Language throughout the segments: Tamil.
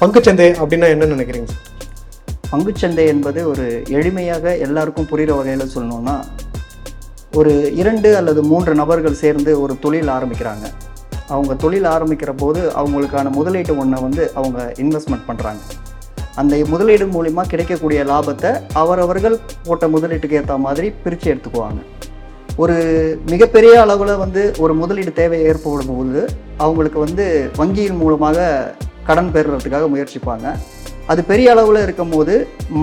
பங்குச்சந்தை அப்படின்னா என்ன நினைக்கிறீங்க? பங்குச்சந்தை என்பது ஒரு எளிமையாக எல்லாருக்கும் புரிகிற வகையில் சொல்லணும்னா ஒரு இரண்டு அல்லது மூன்று நபர்கள் சேர்ந்து ஒரு தொழில் ஆரம்பிக்கிறாங்க. அவங்க தொழில் ஆரம்பிக்கிற போது அவங்களுக்கான முதலீட்டு ஒன்றை வந்து அவங்க இன்வெஸ்ட்மெண்ட் பண்ணுறாங்க அந்த முதலீடு மூலிமா கிடைக்கக்கூடிய லாபத்தை அவரவர்கள் போட்ட முதலீட்டுக்கு ஏற்ற மாதிரி பிரித்து எடுத்துக்குவாங்க. ஒரு மிகப்பெரிய அளவில் வந்து ஒரு முதலீடு தேவை ஏற்படும் போது அவங்களுக்கு வந்து வங்கியின் மூலமாக கடன் பெறுறதுக்காக முயற்சிப்பாங்க. அது பெரிய அளவில் இருக்கும்போது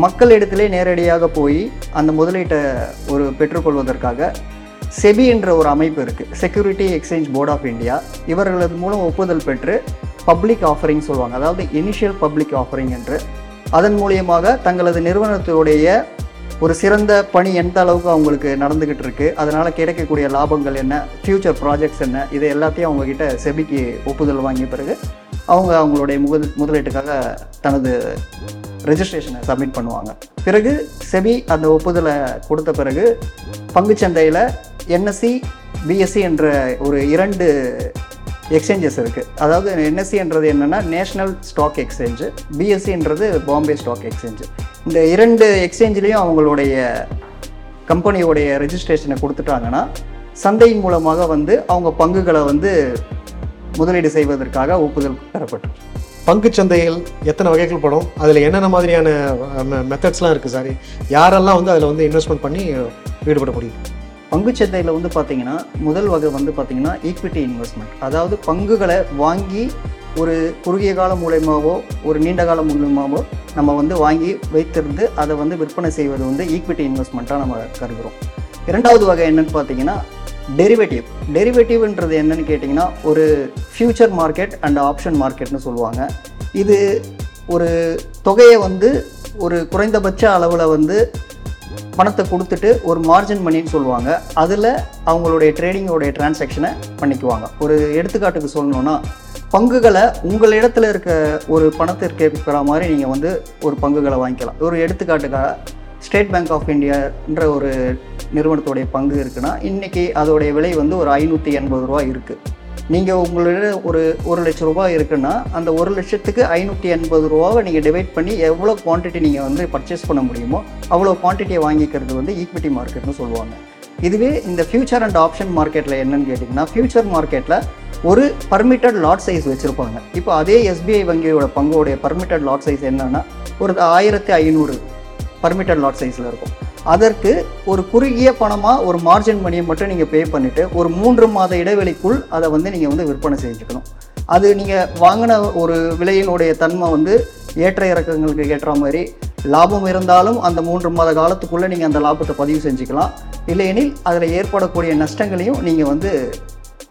மக்களிடத்திலே நேரடியாக போய் அந்த முதலீட்டை ஒரு பெற்றுக்கொள்வதற்காக செபி என்ற ஒரு அமைப்பு இருக்குது security exchange board of India இவர்களது மூலம் ஒப்புதல் பெற்று பப்ளிக் ஆஃபரிங் சொல்லுவாங்க. அதாவது இனிஷியல் பப்ளிக் ஆஃபரிங் என்று. அதன் மூலியமாக தங்களது நிறுவனத்துடைய ஒரு சிறந்த பணி எந்த அளவுக்கு அவங்களுக்கு நடந்துக்கிட்டு இருக்கு அதனால் கிடைக்கக்கூடிய லாபங்கள் என்ன ஃப்யூச்சர் ப்ராஜெக்ட்ஸ் என்ன இது எல்லாத்தையும் அவங்கக்கிட்ட செபிக்கு ஒப்புதல் வாங்கிய பிறகு அவங்க அவங்களுடைய முக முதலீட்டுக்காக தனது ரெஜிஸ்ட்ரேஷனை சப்மிட் பண்ணுவாங்க. பிறகு செபி அந்த ஒப்புதலை கொடுத்த பிறகு பங்குச்சந்தையில் என்எஸ்சி பிஎஸ்சி என்ற ஒரு இரண்டு எக்ஸ்சேஞ்சஸ் இருக்குது அதாவது என்எஸ்சின்றது என்னென்னா நேஷனல் ஸ்டாக் எக்ஸ்சேஞ்சு பிஎஸ்சின்றது பாம்பே ஸ்டாக் எக்ஸ்சேஞ்சு இந்த இரண்டு எக்ஸ்சேஞ்சிலையும் அவங்களுடைய கம்பெனியோடைய ரெஜிஸ்ட்ரேஷனை கொடுத்துட்டாங்கன்னா சந்தையின் மூலமாக வந்து அவங்க பங்குகளை வந்து முதலீடு செய்வதற்காக ஒப்புதல் பெறப்பட்டது பங்கு சந்தையில் எத்தனை வகைகள் படும்? அதில் என்னென்ன மாதிரியான மெத்தட்ஸ்லாம் இருக்குது சார்? யாரெல்லாம் வந்து அதில் வந்து இன்வெஸ்ட்மெண்ட் பண்ணி ஈடுபட முடியும்? பங்குச்சந்தையில் வந்து பார்த்தீங்கன்னா முதல் வகை வந்து பார்த்தீங்கன்னா ஈக்விட்டி இன்வெஸ்ட்மெண்ட் அதாவது பங்குகளை வாங்கி ஒரு குறுகிய காலம் மூலயமாவோ ஒரு நீண்ட காலம் மூலயமாவோ நம்ம வந்து வாங்கி வைத்திருந்து அதை வந்து விற்பனை செய்வது வந்து ஈக்விட்டி இன்வெஸ்ட்மெண்ட்டாக நம்ம கருதுகிறோம் இரண்டாவது வகை என்னன்னு பார்த்தீங்கன்னா டெரிவேட்டிவ் டெரிவேட்டிவ்ன்றது என்னன்னு கேட்டிங்கன்னா ஒரு ஃபியூச்சர் மார்க்கெட் அண்ட் ஆப்ஷன் மார்க்கெட்னு சொல்லுவாங்க. இது ஒரு தொகையை வந்து ஒரு குறைந்தபட்ச அளவில் வந்து பணத்தை கொடுத்துட்டு ஒரு மார்ஜின் மணின்னு சொல்லுவாங்க. அதில் அவங்களுடைய ட்ரேடிங்கோடைய டிரான்சாக்ஷனை பண்ணிக்குவாங்க. ஒரு எடுத்துக்காட்டுக்கு சொல்லணும்னா பங்குகளை உங்கள் இடத்துல இருக்க ஒரு பணத்திற்கு இருக்கிற மாதிரி நீங்கள் வந்து ஒரு பங்குகளை வாங்கிக்கலாம். ஒரு எடுத்துக்காட்டுக்காக ஸ்டேட் பேங்க் ஆஃப் இந்தியான்ற ஒரு நிறுவனத்துடைய பங்கு இருக்குன்னா இன்றைக்கி அதோடைய விலை வந்து ஒரு ஐநூற்றி எண்பது ரூபா இருக்குது நீங்கள் உங்களோட ஒரு ஒரு லட்ச ரூபாய் இருக்குன்னா அந்த ஒரு லட்சத்துக்கு ஐநூற்றி எண்பது ரூபாவை நீங்கள் டிவைட் பண்ணி எவ்வளோ குவான்டிட்டி நீங்கள் வந்து பர்ச்சேஸ் பண்ண முடியுமோ அவ்வளோ குவான்டிட்டியை வாங்கிக்கிறது வந்து ஈக்விட்டி மார்க்கெட்னு சொல்லுவாங்க. இதுவே இந்த ஃபியூச்சர் அண்ட் ஆப்ஷன் மார்க்கெட்டில் என்னன்னு கேட்டிங்கன்னா ஃபியூச்சர் மார்க்கெட்டில் ஒரு பர்மிட்டட் லாட் சைஸ் வச்சுருப்பாங்க. இப்போ அதே எஸ்பிஐ வங்கியோட பங்கோடைய பர்மிட்டட் லாட் சைஸ் என்னன்னா ஒரு ஆயிரத்தி ஐநூறு பர்மிட்டட் லாட் சைஸில் இருக்கும். அதற்கு ஒரு குறுகிய பணமாக ஒரு மார்ஜின் மணியை மட்டும் நீங்கள் பே பண்ணிவிட்டு ஒரு மூன்று மாத இடைவெளிக்குள் அதை வந்து நீங்கள் வந்து விற்பனை செஞ்சுக்கணும். அது நீங்கள் வாங்கின ஒரு விலையினுடைய தன்மை வந்து ஏற்ற இறக்கங்களுக்கு ஏற்ற மாதிரி லாபம் இருந்தாலும் அந்த மூன்று மாத காலத்துக்குள்ளே நீங்கள் அந்த லாபத்தை பதிவு செஞ்சுக்கலாம். இல்லையெனில் அதில் ஏற்படக்கூடிய நஷ்டங்களையும் நீங்கள் வந்து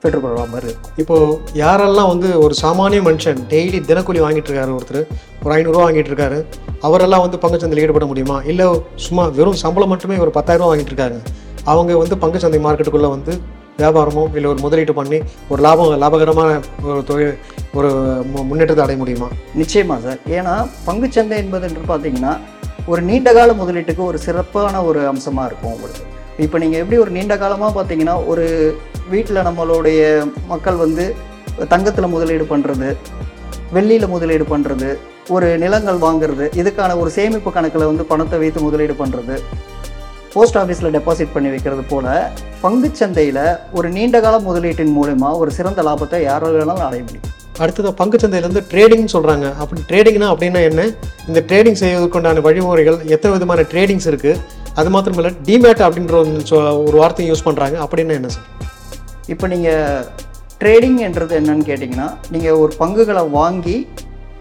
பெற்றுக்கொள்கிற மாதிரி இருக்கும். இப்போது யாரெல்லாம் வந்து ஒரு சாமானிய மனுஷன் டெய்லி தினக்கூலி வாங்கிட்டு இருக்காரு ஒருத்தர் ஒரு ஐநூறுரூவா வாங்கிட்டு இருக்காரு அவரெல்லாம் வந்து பங்குச்சந்தையில் ஈடுபட முடியுமா? இல்லை சும்மா வெறும் சம்பளம் மட்டுமே ஒரு பத்தாயிரரூவா வாங்கிட்டு இருக்காரு. அவங்க வந்து பங்குச்சந்தை மார்க்கெட்டுக்குள்ளே வந்து வியாபாரமோ இல்லை ஒரு முதலீட்டு பண்ணி ஒரு லாபம் லாபகரமான ஒரு தொழில் ஒரு மு- முன்னேற்றத்தை அடைய முடியுமா? நிச்சயமாக சார். ஏன்னா பங்குச்சந்தை என்பது என்று பார்த்தீங்கன்னா ஒரு நீண்ட கால முதலீட்டுக்கு ஒரு சிறப்பான ஒரு அம்சமாக இருக்கும் உங்களுக்கு. இப்போ நீங்கள் எப்படி ஒரு நீண்ட காலமாக பார்த்தீங்கன்னா ஒரு வீட்டில் நம்மளுடைய மக்கள் வந்து தங்கத்தில் முதலீடு பண்ணுறது வெள்ளியில் முதலீடு பண்ணுறது ஒரு நிலங்கள் வாங்குறது இதுக்கான ஒரு சேமிப்பு கணக்கில் வந்து பணத்தை வைத்து முதலீடு பண்ணுறது போஸ்ட் ஆஃபீஸில் டெபாசிட் பண்ணி வைக்கிறது போல பங்குச்சந்தையில் ஒரு நீண்ட கால முதலீட்டின் மூலமா ஒரு சிறந்த லாபத்தை யாரால வேணாலும் அடைய முடியும். அடுத்தது பங்குச்சந்தையிலேருந்து ட்ரேடிங் சொல்கிறாங்க அப்படி ட்ரேடிங்னா அப்படின்னா என்ன? இந்த ட்ரேடிங் செய்வதற்குண்டான வழிமுறைகள் எத்தனை விதமான ட்ரேடிங்ஸ் இருக்குது அது மாத்திரம் இல்லை டிமேட் அப்படின்ற ஒரு வார்த்தையை யூஸ் பண்ணுறாங்க அப்படின்னா என்ன சார்? இப்போ நீங்கள் ட்ரேடிங் என்றது என்னன்னு கேட்டிங்கன்னா நீங்கள் ஒரு பங்குகளை வாங்கி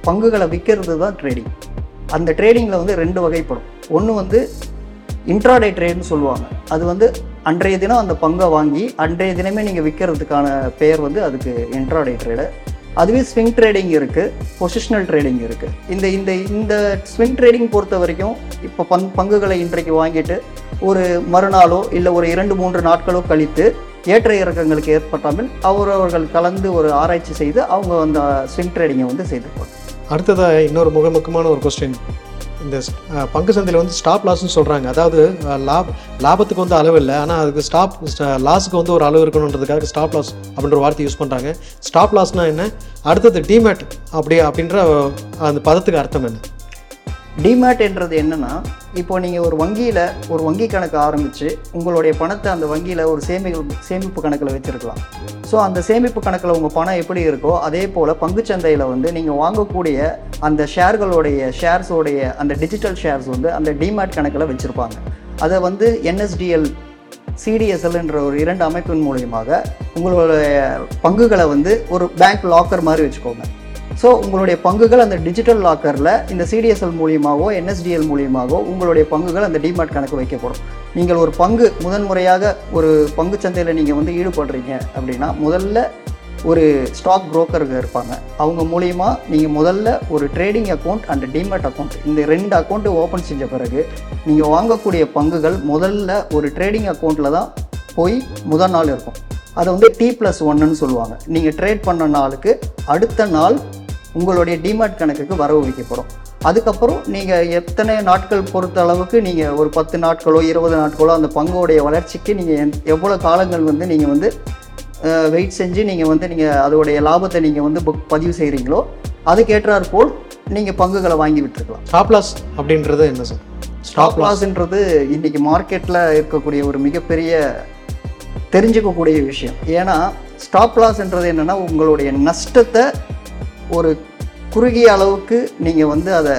பங்குகளை விற்கிறது தான் ட்ரேடிங் அந்த ட்ரேடிங்கில் வந்து ரெண்டு வகைப்படும். ஒன்று வந்து இன்ட்ராடே ட்ரேட்னு சொல்லுவாங்க. அது வந்து அன்றைய தினம் அந்த பங்கை வாங்கி அன்றைய தினமே நீங்கள் விற்கிறதுக்கான பெயர் வந்து அதுக்கு இன்ட்ராடே ட்ரேடு அதுவே ஸ்விங் ட்ரேடிங் இருக்குது பொசிஷனல் ட்ரேடிங் இருக்குது இந்த இந்த இந்த ஸ்விங் ட்ரேடிங் பொறுத்த வரைக்கும் இப்போ பங் பங்குகளை இன்றைக்கு வாங்கிட்டு ஒரு மறுநாளோ இல்லை ஒரு இரண்டு மூன்று நாட்களோ கழித்து ஏற்ற இறக்கங்களுக்கு ஏற்பட்டாமல் அவரவர்கள் கலந்து ஒரு ஆராய்ச்சி செய்து அவங்க அந்த ஸ்விங் ட்ரேடிங்கை வந்து செய்திருப்பாங்க அடுத்ததாக இன்னொரு மிக முக்கியமான ஒரு கொஸ்டின் இந்த பங்கு சந்தையில் வந்து ஸ்டாப் லாஸ்ன்னு சொல்கிறாங்க அதாவது லாப் லாபத்துக்கு வந்து அளவு இல்லை. ஆனால் அதுக்கு ஸ்டாப் லாஸுக்கு வந்து ஒரு அளவு இருக்கணுன்றதுக்காக ஸ்டாப் லாஸ் அப்படின்ற ஒரு வார்த்தை யூஸ் பண்ணுறாங்க ஸ்டாப் லாஸ்னால் என்ன? அடுத்தது டிமேட் அப்படி அப்படின்ற அந்த பதத்துக்கு அர்த்தம் என்ன? டிமேட்ன்றது என்னென்னா இப்போ நீங்கள் ஒரு வங்கியில் ஒரு வங்கி கணக்கு ஆரம்பித்து உங்களுடைய பணத்தை அந்த வங்கியில் ஒரு சேமிகள் சேமிப்பு கணக்கில் வச்சுருக்கலாம். ஸோ அந்த சேமிப்பு கணக்கில் உங்கள் பணம் எப்படி இருக்கோ அதே போல் பங்குச்சந்தையில் வந்து நீங்கள் வாங்கக்கூடிய அந்த ஷேர்களுடைய ஷேர்ஸோடைய அந்த டிஜிட்டல் ஷேர்ஸ் வந்து அந்த டிமேட் கணக்கில் வச்சுருப்பாங்க. அதை வந்து என்எஸ்டிஎல் சிடிஎஸ்எல்ன்ற ஒரு இரண்டு அமைப்பின் மூலியமாக உங்களுடைய பங்குகளை வந்து ஒரு பேங்க் லாக்கர் மாதிரி வச்சுக்கோங்க. ஸோ உங்களுடைய பங்குகள் அந்த டிஜிட்டல் லாக்கரில் இந்த சிடிஎஸ்எல் மூலியமாகவோ என்எஸ்டிஎல் மூலியமாகவோ உங்களுடைய பங்குகள் அந்த டிமார்ட் கணக்கு வைக்கப்படும். நீங்கள் ஒரு பங்கு முதன்முறையாக ஒரு பங்கு சந்தையில் நீங்கள் வந்து ஈடுபடுறீங்க அப்படின்னா முதல்ல ஒரு ஸ்டாக் புரோக்கருங்க இருப்பாங்க. அவங்க மூலியமா நீங்கள் முதல்ல ஒரு trading account and demat account இந்த ரெண்டு அக்கௌண்ட்டு ஓப்பன் செஞ்ச பிறகு நீங்கள் வாங்கக்கூடிய பங்குகள் முதல்ல ஒரு ட்ரேடிங் அக்கௌண்ட்டில் தான் போய் முதல் நாள் இருக்கும். அதை வந்து டி ப்ளஸ் ஒன்னுன்னு சொல்லுவாங்க. நீங்கள் ட்ரேட் பண்ண நாளுக்கு அடுத்த நாள் உங்களுடைய டிமாட் கணக்குக்கு வரவு வைக்கப்படும் அதுக்கப்புறம் நீங்கள் எத்தனை நாட்கள் பொறுத்த அளவுக்கு நீங்கள் ஒரு பத்து நாட்களோ இருபது நாட்களோ அந்த பங்கோடைய வளர்ச்சிக்கு நீங்கள் எவ்வளோ காலங்கள் வந்து நீங்கள் வந்து வெயிட் செஞ்சு நீங்கள் வந்து நீங்கள் அதோடைய லாபத்தை நீங்கள் வந்து புக் பதிவு செய்கிறீங்களோ அதுக்கேற்றாற் போல் நீங்கள் பங்குகளை வாங்கி விட்டுருக்கலாம். ஸ்டாப் லாஸ் அப்படின்றது என்ன சார்? ஸ்டாப் லாஸ்ன்றது இன்னைக்கு மார்க்கெட்டில் இருக்கக்கூடிய ஒரு மிகப்பெரிய தெரிஞ்சுக்கக்கூடிய விஷயம். ஏன்னா ஸ்டாப் லாஸ்ன்றது என்னென்னா உங்களுடைய நஷ்டத்தை ஒரு குறுகிய அளவுக்கு நீங்கள் வந்து அதை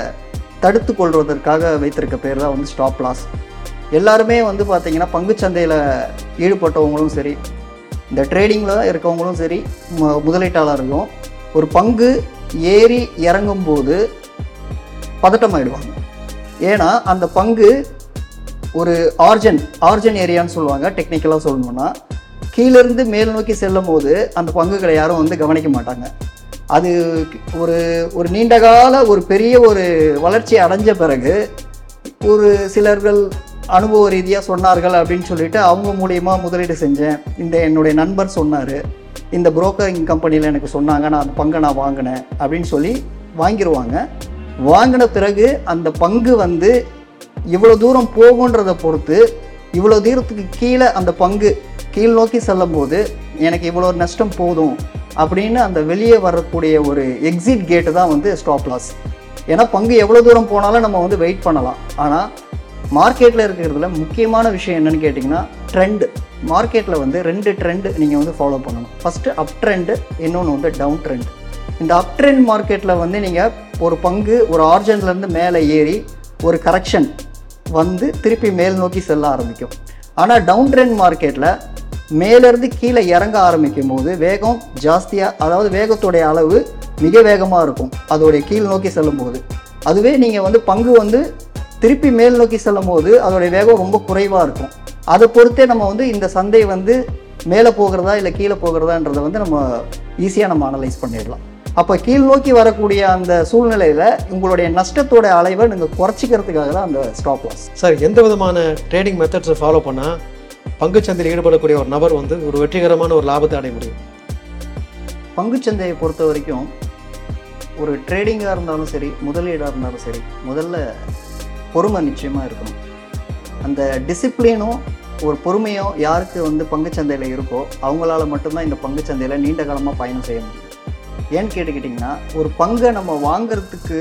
தடுத்து கொள்வதற்காக வைத்திருக்க பேர் தான் வந்து ஸ்டாப் லாஸ் எல்லாருமே வந்து பார்த்திங்கன்னா பங்குச்சந்தையில் ஈடுபட்டவங்களும் சரி இந்த ட்ரேடிங்கில் இருக்கவங்களும் சரி மு- முதலீட்டாளர்களும் ஒரு பங்கு ஏறி இறங்கும்போது பதட்டமாயிடுவாங்க. ஏன்னா அந்த பங்கு ஒரு ஆர்ஜன் ஆர்ஜன் ஏரியான்னு சொல்லுவாங்க டெக்னிக்கலாக சொல்லணும்னா கீழேருந்து மேல் நோக்கி செல்லும் போது அந்த பங்குகளை யாரும் வந்து கவனிக்க மாட்டாங்க. அது ஒரு ஒரு நீண்டகால ஒரு பெரிய ஒரு வளர்ச்சி அடைஞ்ச பிறகு ஒரு சிலர்கள் அனுபவ ரீதியாக சொன்னார்கள் அப்படின்னு சொல்லிட்டு அவங்க மூலியமாக முதலீடு செஞ்சேன். இந்த என்னுடைய நண்பர் சொன்னார் இந்த புரோக்கரிங் கம்பெனியில் எனக்கு சொன்னாங்க நான் அந்த பங்கை நான் வாங்கினேன் அப்படின்னு சொல்லி வாங்கிடுவாங்க வாங்கின பிறகு அந்த பங்கு வந்து இவ்வளோ தூரம் போகுன்றதை பொறுத்து இவ்வளோ தூரத்துக்கு கீழே அந்த பங்கு கீழ் நோக்கி செல்லும் போது எனக்கு இவ்வளோ நஷ்டம் போதும். அப்படின்னு அந்த வெளியே வரக்கூடிய ஒரு எக்ஸிட் கேட்டு தான் வந்து ஸ்டாப் லாஸ் ஏன்னா பங்கு எவ்வளோ தூரம் போனாலும் நம்ம வந்து வெயிட் பண்ணலாம். ஆனால் மார்க்கெட்டில் இருக்கிறதுல முக்கியமான விஷயம் என்னன்னு கேட்டிங்கன்னா ட்ரெண்டு மார்க்கெட்டில் வந்து ரெண்டு ட்ரெண்டு நீங்கள் வந்து ஃபாலோ பண்ணணும். ஃபஸ்ட்டு அப் ட்ரெண்டு இன்னொன்று வந்து டவுன் ட்ரெண்ட் இந்த அப் ட்ரெண்ட் மார்க்கெட்டில் வந்து நீங்கள் ஒரு பங்கு ஒரு ஆர்ஜன்லேருந்து மேலே ஏறி ஒரு கரெக்ஷன் வந்து திருப்பி மேல் நோக்கி செல்ல ஆரம்பிக்கும். ஆனால் டவுன் ட்ரெண்ட் மார்க்கெட்டில் மேலேருந்து கீழே இறங்க ஆரம்பிக்கும் போது வேகம் ஜாஸ்தியாக அதாவது வேகத்துடைய அளவு மிக வேகமாக இருக்கும். அதோடைய கீழ் நோக்கி செல்லும் போது அதுவே நீங்கள் வந்து பங்கு வந்து திருப்பி மேல் நோக்கி செல்லும் போது அதோடைய வேகம் ரொம்ப குறைவாக இருக்கும். அதை பொறுத்தே நம்ம வந்து இந்த சந்தை வந்து மேலே போகிறதா இல்லை கீழே போகிறதான்றதை வந்து நம்ம ஈஸியாக நம்ம அனலைஸ் பண்ணிடலாம். அப்போ கீழ் நோக்கி வரக்கூடிய அந்த சூழ்நிலையில் உங்களுடைய நஷ்டத்தோட அளவை நீங்கள் குறைச்சிக்கிறதுக்காக தான் அந்த ஸ்டாப் லாஸ் சார் எந்த விதமான ட்ரேடிங் மெத்தட்ஸை ஃபாலோ பண்ணால் பங்குச்சந்தையில் ஈடுபடக்கூடிய ஒரு நபர் வந்து ஒரு வெற்றிகரமான ஒரு லாபத்தை அடைய முடியும். பங்குச்சந்தையை பொறுத்த வரைக்கும் ஒரு ட்ரேடிங்காக இருந்தாலும் சரி முதலீடாக இருந்தாலும் சரி முதல்ல பொறுமை நிச்சயமாக இருக்கணும். அந்த டிசிப்ளினும் ஒரு பொறுமையும் யாருக்கு வந்து பங்குச்சந்தையில் இருக்கோ அவங்களால மட்டும்தான் இந்த பங்குச்சந்தையில் நீண்ட காலமாக பயணம் செய்ய முடியும். ஏன்னு கேட்டுக்கிட்டிங்கன்னா ஒரு பங்கை நம்ம வாங்கிறதுக்கு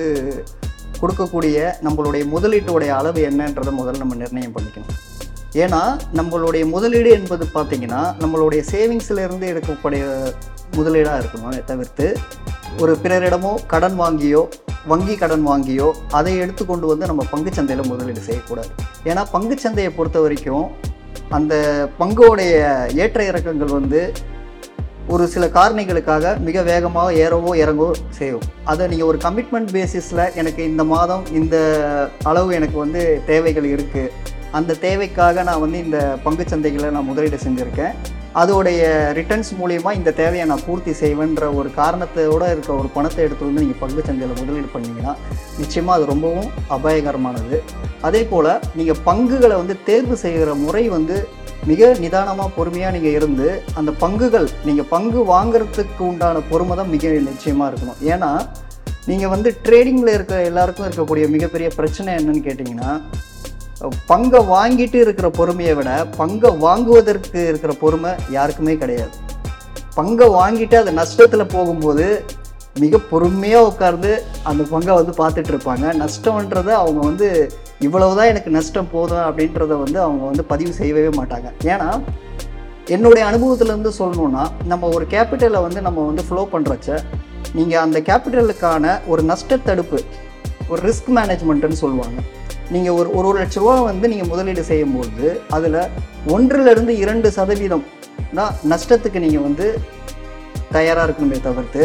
கொடுக்கக்கூடிய நம்மளுடைய முதலீட்டோடைய அளவு என்னன்றதை முதல்ல நம்ம நிர்ணயம் பண்ணிக்கணும். ஏன்னா நம்மளுடைய முதலீடு என்பது பார்த்தீங்கன்னா நம்மளுடைய சேவிங்ஸ்லேருந்து எடுக்கக்கூடிய முதலீடாக இருக்கணும் தவிர்த்து ஒரு பிறரிடமோ கடன் வாங்கியோ வங்கி கடன் வாங்கியோ அதை எடுத்து கொண்டு வந்து நம்ம பங்குச்சந்தையில் முதலீடு செய்யக்கூடாது. ஏன்னா பங்குச்சந்தையை பொறுத்த வரைக்கும் அந்த பங்கோடைய ஏற்ற இறக்கங்கள் வந்து ஒரு சில காரணிகளுக்காக மிக வேகமாக ஏறவோ இறங்கவோ செய்யும். அதை நீங்கள் ஒரு கமிட்மெண்ட் பேசிஸில் எனக்கு இந்த மாதம் இந்த அளவு எனக்கு வந்து தேவைகள் இருக்குது அந்த தேவைக்காக நான் வந்து இந்த பங்குச் சந்தைகளை நான் முதலீடு செஞ்சுருக்கேன். அதோடைய ரிட்டர்ன்ஸ் மூலிமா இந்த தேவையை நான் பூர்த்தி செய்வேன்ற ஒரு காரணத்தோட இருக்க ஒரு பணத்தை எடுத்து வந்து நீங்கள் பங்கு சந்தையில் முதலீடு பண்ணீங்கன்னா நிச்சயமாக அது ரொம்பவும் அபாயகரமானது. அதே போல் நீங்கள் பங்குகளை வந்து தேர்வு செய்கிற முறை வந்து மிக நிதானமாக பொறுமையாக நீங்கள் இருந்து அந்த பங்குகள் நீங்கள் பங்கு வாங்குறதுக்கு உண்டான பொறுமை தான் மிக நிச்சயமாக இருக்கணும். ஏன்னா நீங்கள் வந்து ட்ரேடிங்கில் இருக்க எல்லாருக்கும் இருக்கக்கூடிய மிகப்பெரிய பிரச்சனை என்னன்னு கேட்டிங்கன்னா பங்கை வாங்கிட்டு இருக்கிற பொறுமையை விட பங்கை வாங்குவதற்கு இருக்கிற பொறுமை யாருக்குமே கிடையாது. பங்கை வாங்கிட்டு அது நஷ்டத்தில் போகும்போது மிக பொறுமையாக உட்கார்ந்து அந்த பங்கை வந்து பார்த்துட்டு இருப்பாங்க. நஷ்டம்ன்றத அவங்க வந்து இவ்வளவுதான் எனக்கு நஷ்டம் போதும் அப்படின்றத வந்து அவங்க வந்து பதிவு செய்யவே மாட்டாங்க. ஏன்னா என்னுடைய அனுபவத்திலேருந்து சொல்லணும்னா நம்ம ஒரு கேபிட்டலை வந்து நம்ம வந்து ஃப்ளோ பண்ணுறச்ச நீங்கள் அந்த கேபிட்டலுக்கான ஒரு நஷ்ட தடுப்பு ஒரு ரிஸ்க் மேனேஜ்மெண்ட்டுன்னு சொல்லுவாங்க. நீங்கள் ஒரு ஒரு லட்ச ரூபா வந்து நீங்கள் முதலீடு செய்யும்போது அதில் ஒன்றிலிருந்து இரண்டு சதவீதம் தான் நஷ்டத்துக்கு நீங்கள் வந்து தயாராக இருக்கணுமே தவிர்த்து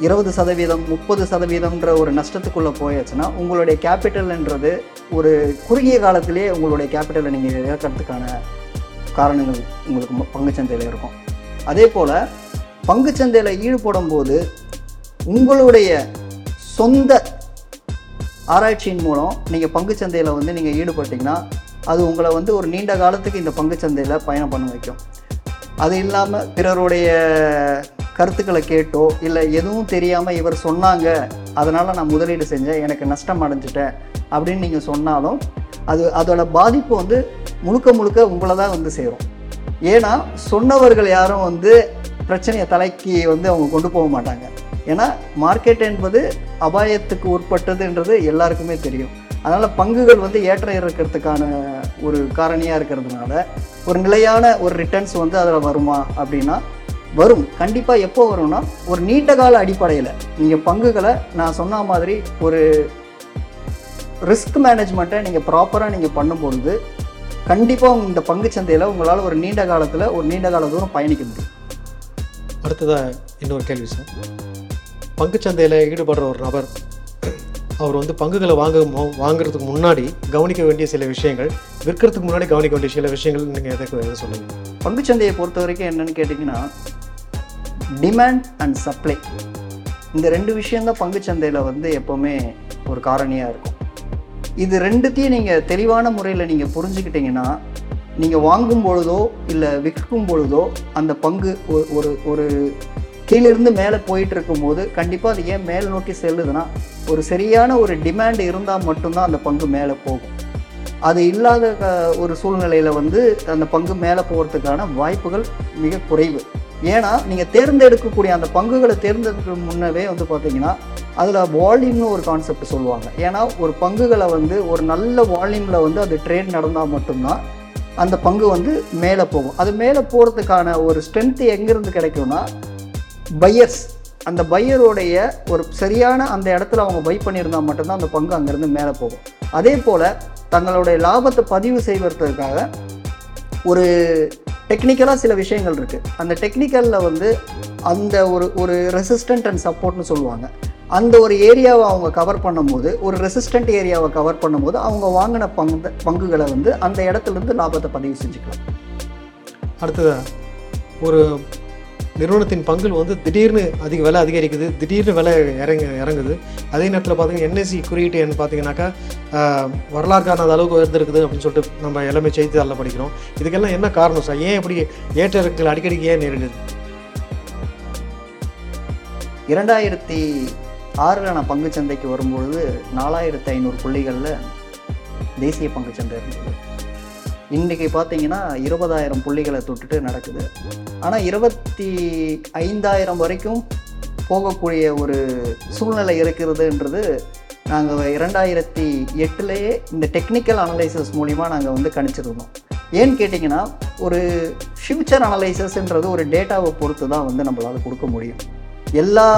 இருபது சதவீதம் முப்பது சதவீதம்ன்ற ஒரு நஷ்டத்துக்குள்ளே போயாச்சுன்னா உங்களுடைய கேபிட்டல்ன்றது ஒரு குறுகிய காலத்திலேயே உங்களுடைய கேபிட்டலை நீங்கள் இழக்கிறதுக்கான காரணங்கள் உங்களுக்கு பங்கு பங்குச்சந்தையில் இருக்கும். அதே போல் பங்குச்சந்தையில் ஈடுபடும் போது உங்களுடைய சொந்த ஆராய்ச்சியின் மூலம் நீங்கள் பங்குச்சந்தையில் வந்து நீங்கள் ஈடுபட்டிங்கன்னா அது உங்களை வந்து ஒரு நீண்ட காலத்துக்கு இந்த பங்குச்சந்தையில் பயணம் பண்ண வைக்கும். அது இல்லாமல் பிறருடைய கருத்துக்களை கேட்டோ இல்லை எதுவும் தெரியாமல் இவர் சொன்னாங்க அதனால் நான் முதலீடு செஞ்சேன் எனக்கு நஷ்டம் அடைஞ்சிட்டேன் அப்படின்னு நீங்கள் சொன்னாலும் அது அதோட பாதிப்பு வந்து முழுக்க முழுக்க உங்களை தான் வந்து சேரும். ஏன்னா சொன்னவர்கள் யாரும் வந்து பிரச்சனையை தலைக்கு வந்து அவங்க கொண்டு போக மாட்டாங்க. ஏன்னா மார்க்கெட் என்பது அபாயத்துக்கு உட்பட்டதுன்றது எல்லாருக்குமே தெரியும். அதனால் பங்குகள் வந்து ஏற்ற இறக்கிறதுக்கான ஒரு காரணியாக இருக்கிறதுனால ஒரு நிலையான ஒரு ரிட்டர்ன்ஸ் வந்து அதில் வருமா அப்படின்னா வரும். கண்டிப்பாக எப்போ வரும்னா ஒரு நீண்ட கால அடிப்படையில். நீங்கள் பங்குகளை நான் சொன்ன மாதிரி ஒரு ரிஸ்க் மேனேஜ்மெண்ட்டை நீங்கள் ப்ராப்பராக நீங்கள் பண்ணும்பொழுது கண்டிப்பாக இந்த பங்குச்சந்தையில் உங்களால் ஒரு நீண்ட காலத்தில் ஒரு நீண்ட கால தூரம் பயணிக்க முடியும். அடுத்ததாக இன்னொரு கேள்வி சார். பங்குச்சந்தையில் ஈடுபடுற ஒரு நபர் அவர் வந்து பங்குகளை வாங்க வாங்குறதுக்கு முன்னாடி கவனிக்க வேண்டிய சில விஷயங்கள் விற்கிறதுக்கு முன்னாடி கவனிக்க வேண்டிய சில விஷயங்கள் நீங்கள் எதை எதை சொல்லுங்கள் பங்குச்சந்தையை பொறுத்த வரைக்கும் என்னன்னு கேட்டிங்கன்னா டிமாண்ட் அண்ட் சப்ளை இந்த ரெண்டு விஷயந்தான் பங்குச்சந்தையில் வந்து எப்போவுமே ஒரு காரணியாக இருக்கும். இது ரெண்டுத்தையும் நீங்கள் தெளிவான முறையில் நீங்கள் புரிஞ்சுக்கிட்டிங்கன்னா நீங்கள் வாங்கும் பொழுதோ இல்லை விற்கும் பொழுதோ அந்த பங்கு ஒரு ஒரு கீழிருந்து மேலே போயிட்டு இருக்கும்போது கண்டிப்பாக அது ஏன் மேலே நோக்கி செல்லுதுன்னா ஒரு சரியான ஒரு டிமாண்ட் இருந்தால் மட்டும்தான் அந்த பங்கு மேலே போகும். அது இல்லாத ஒரு சூழ்நிலையில் வந்து அந்த பங்கு மேலே போகிறதுக்கான வாய்ப்புகள் மிக குறைவு. ஏன்னா நீங்கள் தேர்ந்தெடுக்கக்கூடிய அந்த பங்குகளை தேர்ந்தெடுக்க முன்னவே வந்து பார்த்தீங்கன்னா அதில் வால்யூம்னு ஒரு கான்செப்ட் சொல்லுவாங்க. ஏன்னா ஒரு பங்குகளை வந்து ஒரு நல்ல வால்யூமில் வந்து அது ட்ரேட் நடந்தால் மட்டும்தான் அந்த பங்கு வந்து மேலே போகும். அது மேலே போகிறதுக்கான ஒரு ஸ்ட்ரென்த்து எங்கேருந்து கிடைக்கும்னா பையர்ஸ் அந்த பையருடைய ஒரு சரியான அந்த இடத்துல அவங்க பை பண்ணியிருந்தா மட்டும்தான் அந்த பங்கு அங்கேருந்து மேலே போகும். அதே போல் தங்களுடைய லாபத்தை பதிவு செய்வதற்காக ஒரு டெக்னிக்கலாக சில விஷயங்கள் இருக்குது அந்த டெக்னிக்கலில் வந்து அந்த ஒரு ஒரு ரெசிஸ்டன்ட் அண்ட் சப்போர்ட்னு சொல்லுவாங்க. அந்த ஒரு ஏரியாவை அவங்க கவர் பண்ணும்போது ஒரு ரெசிஸ்டன்ட் ஏரியாவை கவர் பண்ணும்போது அவங்க வாங்கின பங்கு பங்குகளை வந்து அந்த இடத்துலேருந்து லாபத்தை பதிவு செஞ்சுக்கலாம். அடுத்ததாக ஒரு நிறுவனத்தின் பங்கு வந்து திடீர்னு அதிக விலை அதிகரிக்குது திடீர்னு விலை இறங்க இறங்குது. அதே நேரத்தில் பார்த்தீங்கன்னா என்எஸ்சி குறியீட்டு பார்த்தீங்கன்னாக்கா ஆஹ், வரலாறு காணாத அளவுக்கு உயர்ந்திருக்குது அப்படின்னு சொல்லிட்டு நம்ம எல்லாமே செய்தித்தாளில் படிக்கிறோம். இதுக்கெல்லாம் என்ன காரணம் சார்? ஏன் இப்படி ஏற்ற அடிக்கடி அடிக்கடிக்கு ஏன் நேரிடுது? இரண்டாயிரத்தி ஆறில் நான் பங்குச்சந்தைக்கு வரும்பொழுது நாலாயிரத்தி ஐநூறு புள்ளிகளில் தேசிய பங்குச்சந்தை இருந்தது. இன்றைக்கி பார்த்தீங்கன்னா இருபதாயிரம் புள்ளிகளை தொட்டுட்டு நடக்குது. ஆனால் இருபத்தி ஐந்தாயிரம் வரைக்கும் போகக்கூடிய ஒரு சூழ்நிலை இருக்கிறதுன்றது நாங்கள் இரண்டாயிரத்தி எட்டுலேயே இந்த டெக்னிக்கல் அனலைசஸ் மூலிமா நாங்கள் வந்து கணிச்சிருந்தோம். ஏன்னு கேட்டிங்கன்னா ஒரு ஃப்யூச்சர் அனலைசஸ்ன்றது ஒரு டேட்டாவை பொறுத்து தான் வந்து நம்மளால் கொடுக்க முடியும். எல்லா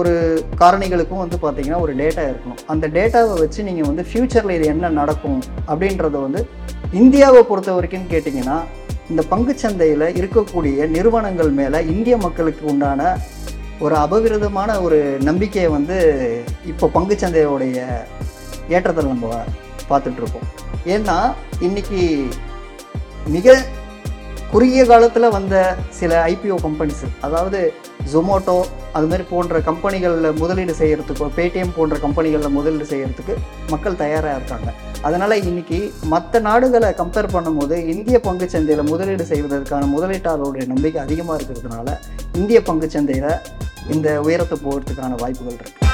ஒரு காரணிகளுக்கும் வந்து பார்த்திங்கன்னா ஒரு டேட்டா இருக்கணும். அந்த டேட்டாவை வச்சு நீங்கள் வந்து ஃப்யூச்சரில் இது என்ன நடக்கும் அப்படின்றத வந்து இந்தியாவை பொறுத்த வரைக்கும் கேட்டிங்கன்னா இந்த பங்குச்சந்தையில் இருக்கக்கூடிய நிறுவனங்கள் மேலே இந்திய மக்களுக்கு உண்டான ஒரு அபவிரதமான ஒரு நம்பிக்கையை வந்து இப்போ பங்குச்சந்தையோடைய ஏற்றத்தில் நம்ம பார்த்துட்ருக்கோம் ஏன்னா இன்னைக்கு மிக குறுகிய காலத்தில் வந்த சில ஐபிஓ கம்பெனிஸ் அதாவது ஜொமோட்டோ அது மாதிரி போன்ற கம்பெனிகளில் முதலீடு செய்கிறதுக்கோ பேடிஎம் போன்ற கம்பெனிகளில் முதலீடு செய்கிறதுக்கு மக்கள் தயாராக இருக்காங்க. அதனால் இன்னைக்கு மற்ற நாடுகளை கம்பேர் பண்ணும்போது இந்திய பங்குச் சந்தையில் முதலீடு செய்வதற்கான முதலீட்டாளருடைய நம்பிக்கை அதிகமாக இருக்கிறதுனால இந்திய பங்கு சந்தையில் இந்த உயரத்தை போகிறதுக்கான வாய்ப்புகள் இருக்குது